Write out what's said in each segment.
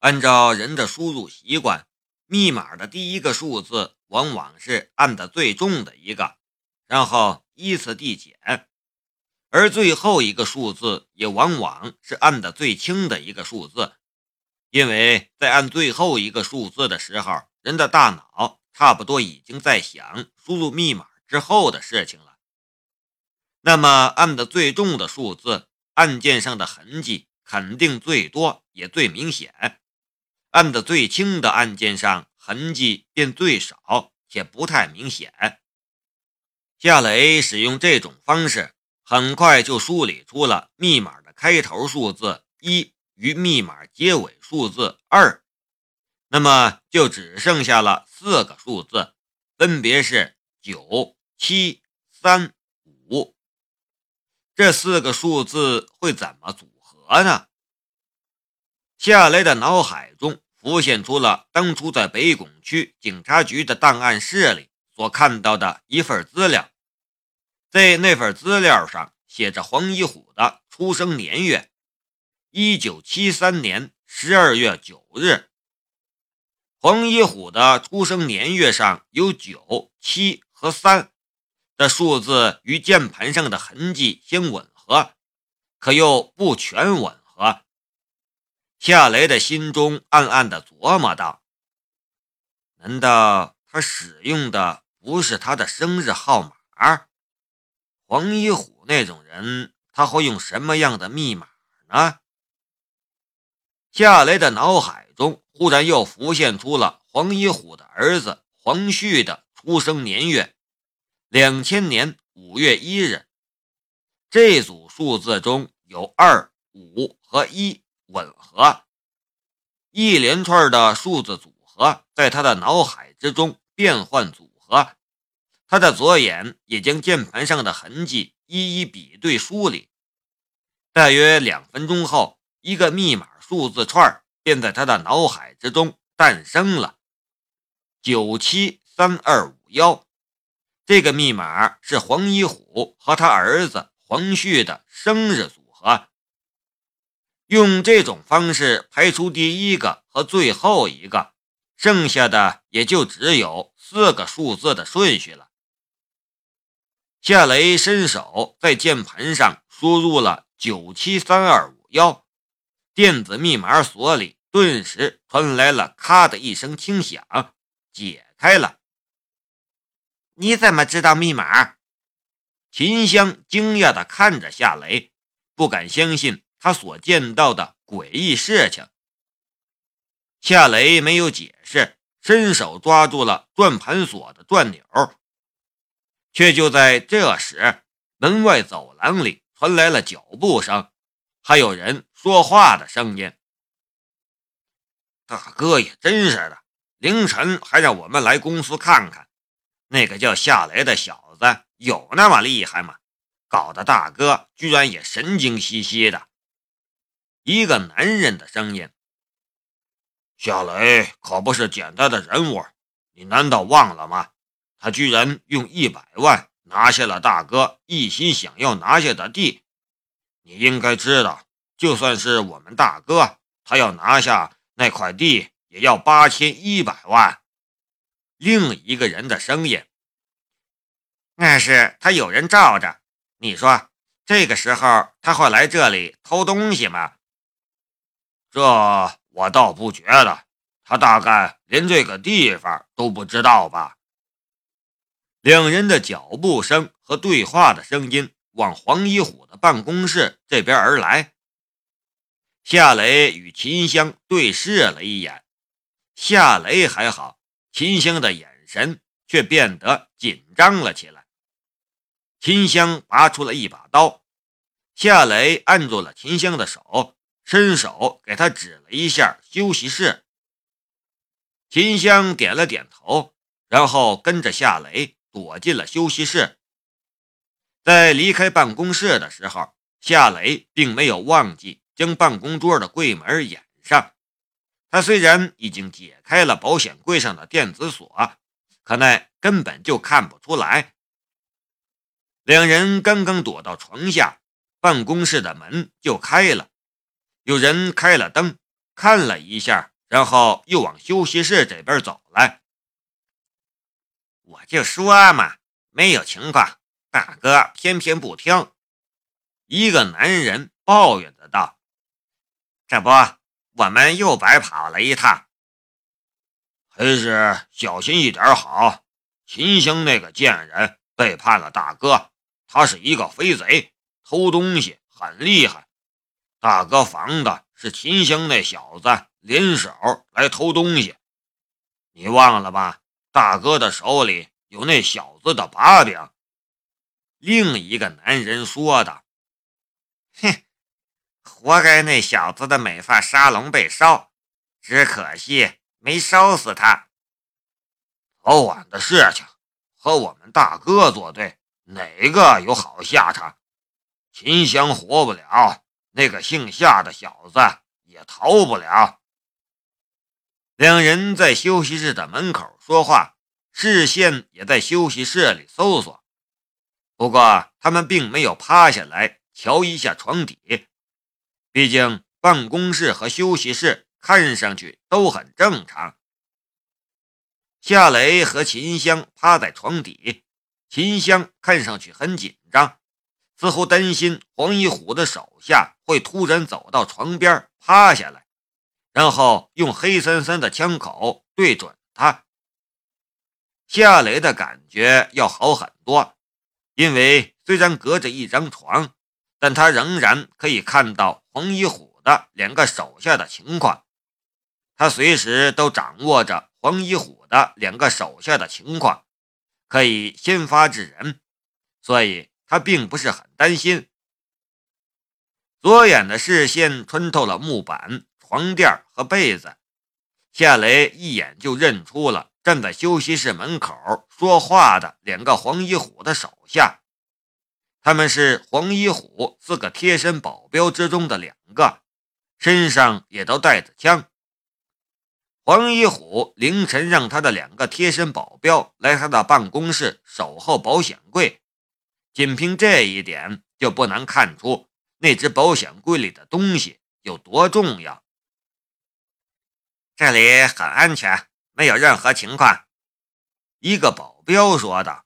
按照人的输入习惯，密码的第一个数字往往是按的最重的一个，然后依次递减，而最后一个数字也往往是按的最轻的一个数字，因为在按最后一个数字的时候，人的大脑差不多已经在想输入密码之后的事情了。那么按的最重的数字，按键上的痕迹肯定最多也最明显；按的最轻的按键上，痕迹便最少且不太明显。夏雷使用这种方式，很快就梳理出了密码的开头数字一与密码结尾数字二，那么就只剩下了四个数字，分别是九、七、三、五。这四个数字会怎么组合呢？夏雷的脑海中浮现出了当初在北拱区警察局的档案室里所看到的一份资料，在那份资料上写着黄一虎的出生年月：一九七三年十二月九日。黄一虎的出生年月上有九、七和三。的数字与键盘上的痕迹相吻合，可又不全吻合。夏雷的心中暗暗的琢磨道：“难道他使用的不是他的生日号码？黄一虎那种人，他会用什么样的密码呢？”夏雷的脑海中忽然又浮现出了黄一虎的儿子黄旭的出生年月。两千年五月一日，这组数字中有二、五和一吻合，一连串的数字组合在他的脑海之中变换组合，他的左眼也将键盘上的痕迹一一比对梳理。大约两分钟后，一个密码数字串便在他的脑海之中诞生了：九七三二五幺。这个密码是黄一虎和他儿子黄旭的生日组合。用这种方式排除第一个和最后一个，剩下的也就只有四个数字的顺序了。夏雷伸手在键盘上输入了九七三二五幺，电子密码锁里顿时传来了咔的一声轻响，解开了。你怎么知道密码？秦香惊讶地看着夏雷，不敢相信他所见到的诡异事情。夏雷没有解释，伸手抓住了转盘锁的转钮。却就在这时，门外走廊里传来了脚步声，还有人说话的声音。大哥也真是的，凌晨还让我们来公司看看。那个叫夏雷的小子有那么厉害吗？搞得大哥居然也神经兮兮的。一个男人的声音：“夏雷可不是简单的人物，你难道忘了吗？他居然用一百万拿下了大哥一心想要拿下的地。你应该知道，就算是我们大哥，他要拿下那块地也要八千一百万。”另一个人的声音：“那是他有人罩着。你说这个时候他会来这里偷东西吗？”这我倒不觉得，他大概连这个地方都不知道吧。两人的脚步声和对话的声音往黄一虎的办公室这边而来。夏雷与秦香对视了一眼，夏雷还好。秦香的眼神却变得紧张了起来。秦香拔出了一把刀，夏雷按住了秦香的手，伸手给他指了一下休息室。秦香点了点头，然后跟着夏雷躲进了休息室。在离开办公室的时候，夏雷并没有忘记将办公桌的柜门掩上。他虽然已经解开了保险柜上的电子锁，可那根本就看不出来。两人刚刚躲到床下，办公室的门就开了，有人开了灯，看了一下，然后又往休息室这边走来。我就说嘛，没有情况，大哥偏偏不听。一个男人抱怨的道：“这不，我们又白跑了一趟，还是小心一点好。秦星那个贱人背叛了大哥，他是一个飞贼，偷东西很厉害。大哥防的是秦香那小子联手来偷东西，你忘了吧？大哥的手里有那小子的把柄。”另一个男人说的。哼，活该那小子的美发沙龙被烧，只可惜没烧死他。早晚的事情，和我们大哥作对，哪个有好下场？秦香活不了，那个姓夏的小子也逃不了。两人在休息室的门口说话，视线也在休息室里搜索。不过他们并没有趴下来。瞧一下床底，毕竟办公室和休息室看上去都很正常。夏雷和秦香趴在床底，秦香看上去很紧张，似乎担心黄一虎的手下会突然走到床边趴下来，然后用黑森森的枪口对准他。夏雷的感觉要好很多，因为虽然隔着一张床。但他仍然可以看到黄一虎的两个手下的情况，他随时都掌握着黄一虎的两个手下的情况，可以先发制人，所以他并不是很担心。左眼的视线穿透了木板、床垫和被子，夏雷一眼就认出了站在休息室门口说话的两个黄一虎的手下。他们是黄一虎四个贴身保镖之中的两个，身上也都带着枪。黄一虎凌晨让他的两个贴身保镖来他的办公室守候保险柜，仅凭这一点就不难看出那只保险柜里的东西有多重要。这里很安全，没有任何情况。一个保镖说道。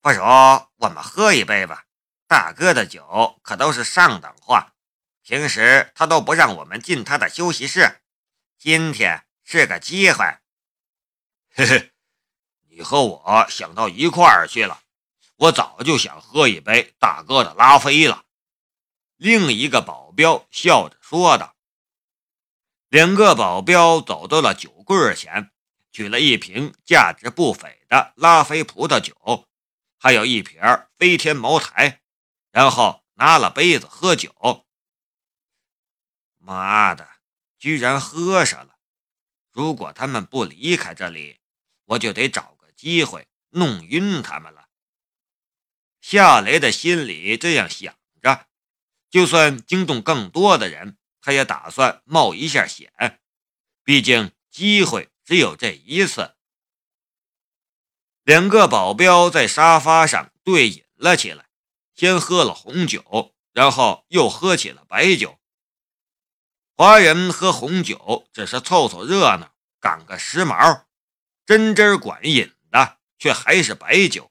不如我们喝一杯吧，大哥的酒可都是上等货，平时他都不让我们进他的休息室，今天是个机会。嘿嘿，你和我想到一块儿去了，我早就想喝一杯大哥的拉菲了。另一个保镖笑着说道。两个保镖走到了酒柜前，取了一瓶价值不菲的拉菲葡萄酒。还有一瓶飞天茅台，然后拿了杯子喝酒。妈的，居然喝上了！如果他们不离开这里，我就得找个机会弄晕他们了。夏雷的心里这样想着，就算惊动更多的人，他也打算冒一下险，毕竟机会只有这一次。两个保镖在沙发上对饮了起来，先喝了红酒，然后又喝起了白酒。华人喝红酒只是凑凑热闹，赶个时髦，真真管饮的却还是白酒。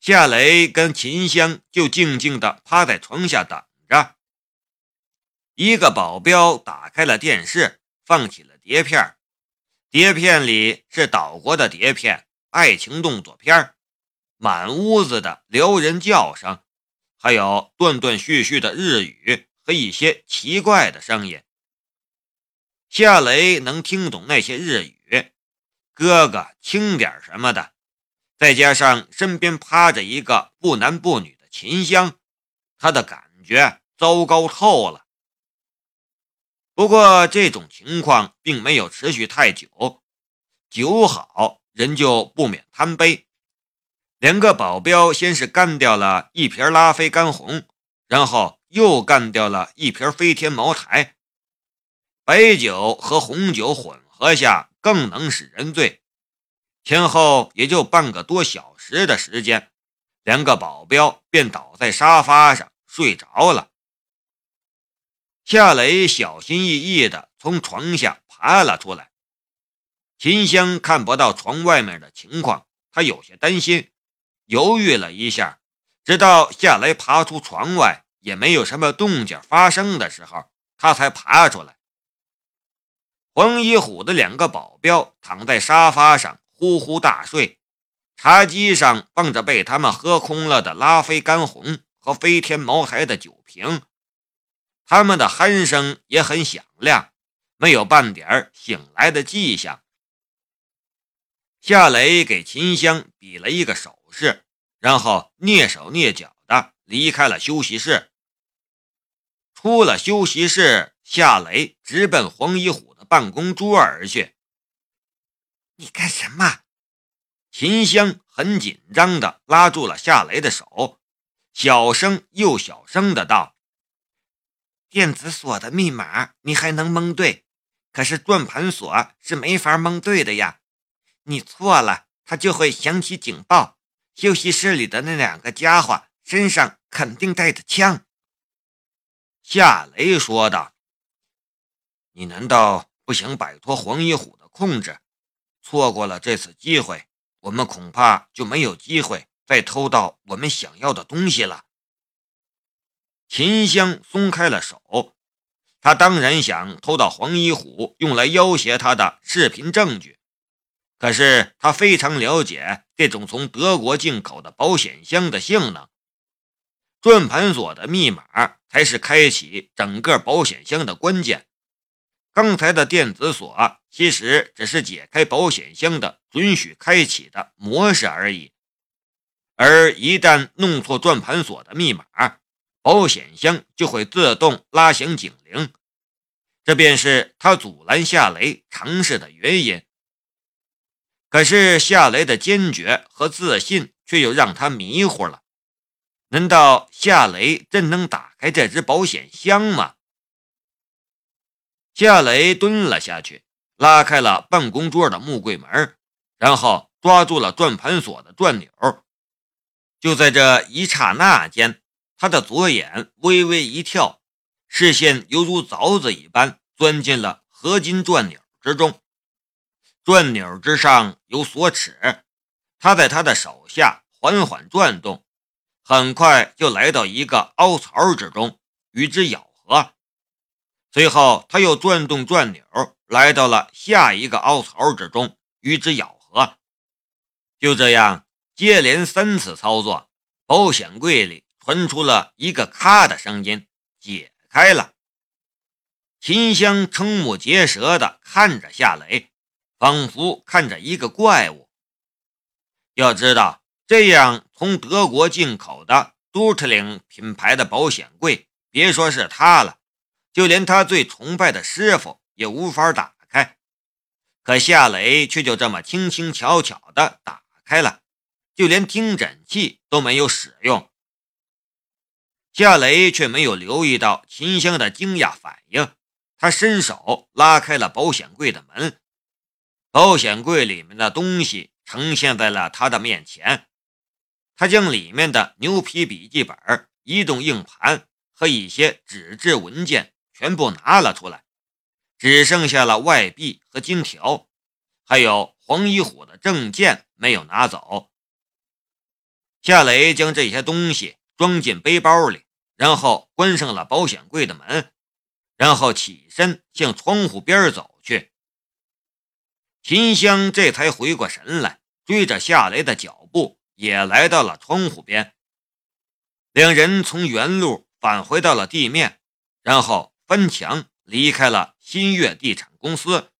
夏雷跟秦香就静静地趴在床下等着。一个保镖打开了电视，放起了碟片。碟片里是岛国的碟片，爱情动作片满屋子的撩人叫声，还有断断续续的日语和一些奇怪的声音。夏雷能听懂那些日语，哥哥轻点什么的，再加上身边趴着一个不男不女的秦香，他的感觉糟糕透了。不过这种情况并没有持续太久，酒好人就不免贪杯。两个保镖先是干掉了一瓶拉菲干红，然后又干掉了一瓶飞天茅台。白酒和红酒混合下更能使人醉。前后也就半个多小时的时间，两个保镖便倒在沙发上睡着了。夏雷小心翼翼地从床下爬了出来。秦香看不到床外面的情况，他有些担心，犹豫了一下，直到夏雷爬出床外，也没有什么动静发生的时候，他才爬出来。黄一虎的两个保镖躺在沙发上呼呼大睡，茶几上放着被他们喝空了的拉菲干红和飞天茅台的酒瓶。他们的鼾声也很响亮，没有半点醒来的迹象。夏雷给秦香比了一个手势，然后蹑手蹑脚的离开了休息室。出了休息室，夏雷直奔黄一虎的办公桌而去。你干什么？秦香很紧张的拉住了夏雷的手，小声又小声的道。电子锁的密码你还能蒙对，可是转盘锁是没法蒙对的呀。你错了，它就会响起警报。休息室里的那两个家伙身上肯定带着枪。夏雷说道：“你难道不想摆脱黄一虎的控制？错过了这次机会，我们恐怕就没有机会再偷到我们想要的东西了。”秦香松开了手，他当然想偷到黄一虎用来要挟他的视频证据，可是他非常了解这种从德国进口的保险箱的性能，转盘锁的密码才是开启整个保险箱的关键。刚才的电子锁其实只是解开保险箱的准许开启的模式而已，而一旦弄错转盘锁的密码，保险箱就会自动拉响警铃，这便是他阻拦夏雷尝试的原因。可是夏雷的坚决和自信却又让他迷糊了。难道夏雷真能打开这只保险箱吗？夏雷蹲了下去，拉开了办公桌的木柜门，然后抓住了转盘锁的转钮。就在这一刹那间。他的左眼微微一跳，视线犹如凿子一般钻进了合金转钮之中。转钮之上有锁齿，他在他的手下缓缓转动，很快就来到一个凹槽之中，与之咬。随后，他又转动转钮，来到了下一个凹槽之中，与之咬合。就这样，接连三次操作，保险柜里。传出了一个“咔”的声音，解开了。秦香瞠目结舌地看着夏雷，仿佛看着一个怪物。要知道，这样从德国进口的杜特林品牌的保险柜，别说是他了，就连他最崇拜的师傅也无法打开。可夏雷却就这么轻轻巧巧地打开了，就连听诊器都没有使用。夏雷却没有留意到秦香的惊讶反应，他伸手拉开了保险柜的门，保险柜里面的东西呈现在了他的面前。他将里面的牛皮笔记本、移动硬盘和一些纸质文件全部拿了出来，只剩下了外币和金条，还有黄一虎的证件没有拿走。夏雷将这些东西。装进背包里，然后关上了保险柜的门，然后起身向窗户边走去。秦香这才回过神来，追着夏雷的脚步，也来到了窗户边。两人从原路返回到了地面，然后翻墙离开了新月地产公司。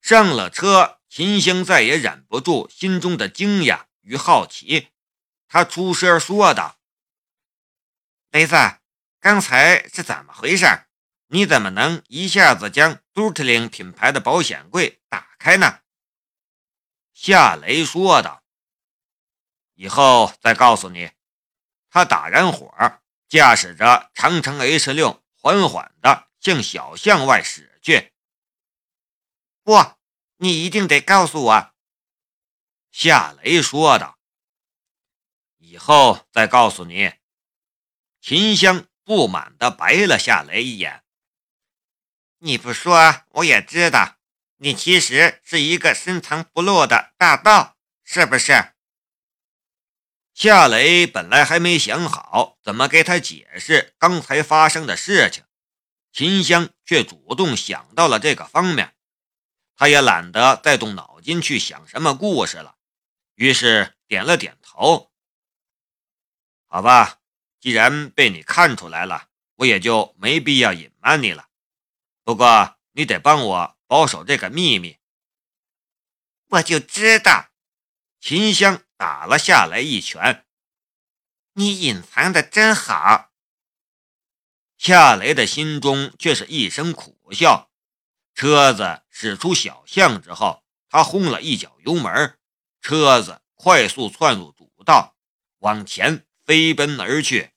上了车，秦星再也忍不住心中的惊讶与好奇。他出声说道：“雷子，刚才是怎么回事？你怎么能一下子将杜特林品牌的保险柜打开呢？”夏雷说道：“以后再告诉你。”他打燃火，驾驶着长城 H 六，缓缓地向小巷外驶去。不，你一定得告诉我。”夏雷说道。以后再告诉你。秦香不满地白了夏雷一眼。你不说我也知道，你其实是一个深藏不露的大盗，是不是？夏雷本来还没想好怎么给他解释刚才发生的事情，秦香却主动想到了这个方面，他也懒得再动脑筋去想什么故事了，于是点了点头。好吧，既然被你看出来了，我也就没必要隐瞒你了。不过你得帮我保守这个秘密。我就知道，秦香打了下来一拳。你隐藏的真好。夏雷的心中却是一声苦笑。车子驶出小巷之后，他轰了一脚油门，车子快速窜入主道，往前飞奔而去。